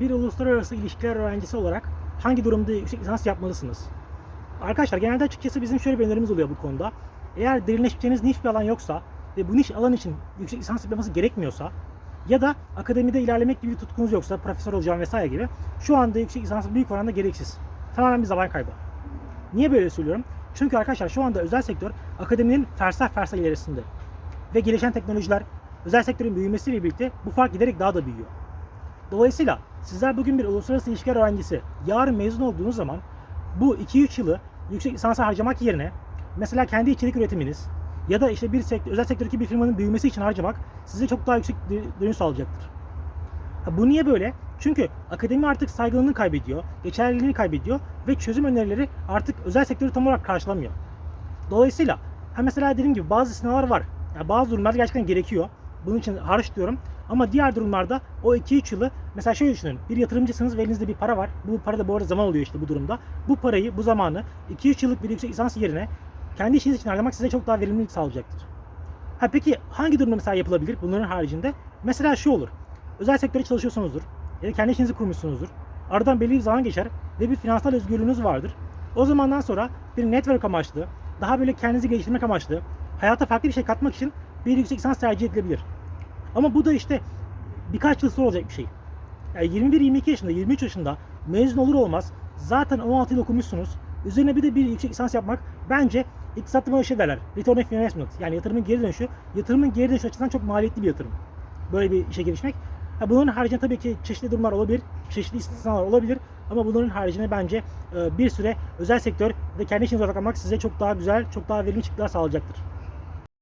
bir uluslararası ilişkiler öğrencisi olarak hangi durumda yüksek lisans yapmalısınız? Arkadaşlar genelde açıkçası bizim şöyle bir önerimiz oluyor bu konuda. Eğer derinleşeceğiniz niş bir alan yoksa ve bu niş alan için yüksek lisans yapması gerekmiyorsa ya da akademide ilerlemek gibi bir tutkunuz yoksa profesör olacağım vesaire gibi şu anda yüksek lisans büyük oranda gereksiz. Tamamen bir zaman kaybı. Niye böyle söylüyorum? Çünkü arkadaşlar şu anda özel sektör akademinin fersah fersah ilerisinde. Ve gelişen teknolojiler, özel sektörün büyümesiyle birlikte bu fark giderek daha da büyüyor. Dolayısıyla sizler bugün bir uluslararası ilişkiler öğrencisi, yarın mezun olduğunuz zaman bu 2-3 yılı yüksek lisansa harcamak yerine mesela kendi içerik üretiminiz ya da işte bir sektör, özel sektördeki bir firmanın büyümesi için harcamak size çok daha yüksek dö- dönüş sağlayacaktır. Ha, bu niye böyle? Çünkü akademi artık saygınlığını kaybediyor, geçerliliğini kaybediyor ve çözüm önerileri artık özel sektörü tam olarak karşılamıyor. Dolayısıyla ha mesela dediğim gibi bazı sınavlar var. Yani bazı durumlar gerçekten gerekiyor. Bunun için hariç diyorum. Ama diğer durumlarda o 2-3 yılı mesela şöyle düşünün. Bir yatırımcısınız ve elinizde bir para var. Bu para da bu arada zaman oluyor işte bu durumda. Bu parayı, bu zamanı 2-3 yıllık bir yüksek lisans yerine kendi işiniz için harcamak size çok daha verimlilik sağlayacaktır. Ha peki hangi durumda mesela yapılabilir bunların haricinde? Mesela şu olur. Özel sektörde çalışıyorsunuzdur. Ya kendi işinizi kurmuşsunuzdur. Aradan belli bir zaman geçer ve bir finansal özgürlüğünüz vardır. O zamandan sonra bir network amaçlı, daha böyle kendinizi geliştirmek amaçlı, hayata farklı bir şey katmak için bir yüksek lisans tercih edilebilir. Ama bu da işte birkaç yıl sonra olacak bir şey. Yani 21-22 yaşında, 23 yaşında mezun olur olmaz zaten 16 yıl okumuşsunuz. Üzerine bir de bir yüksek lisans yapmak bence iktisatta bana şey derler. Return of investment. Yani yatırımın geri dönüşü. Yatırımın geri dönüşü açısından çok maliyetli bir yatırım. Böyle bir işe girişmek. Bunun haricinde tabii ki çeşitli durumlar olabilir. Çeşitli istisnalar olabilir. Ama bunların haricinde bence e, bir süre özel sektör ve kendi işinize odaklanmak size çok daha güzel, çok daha verimli çıktılar sağlayacaktır.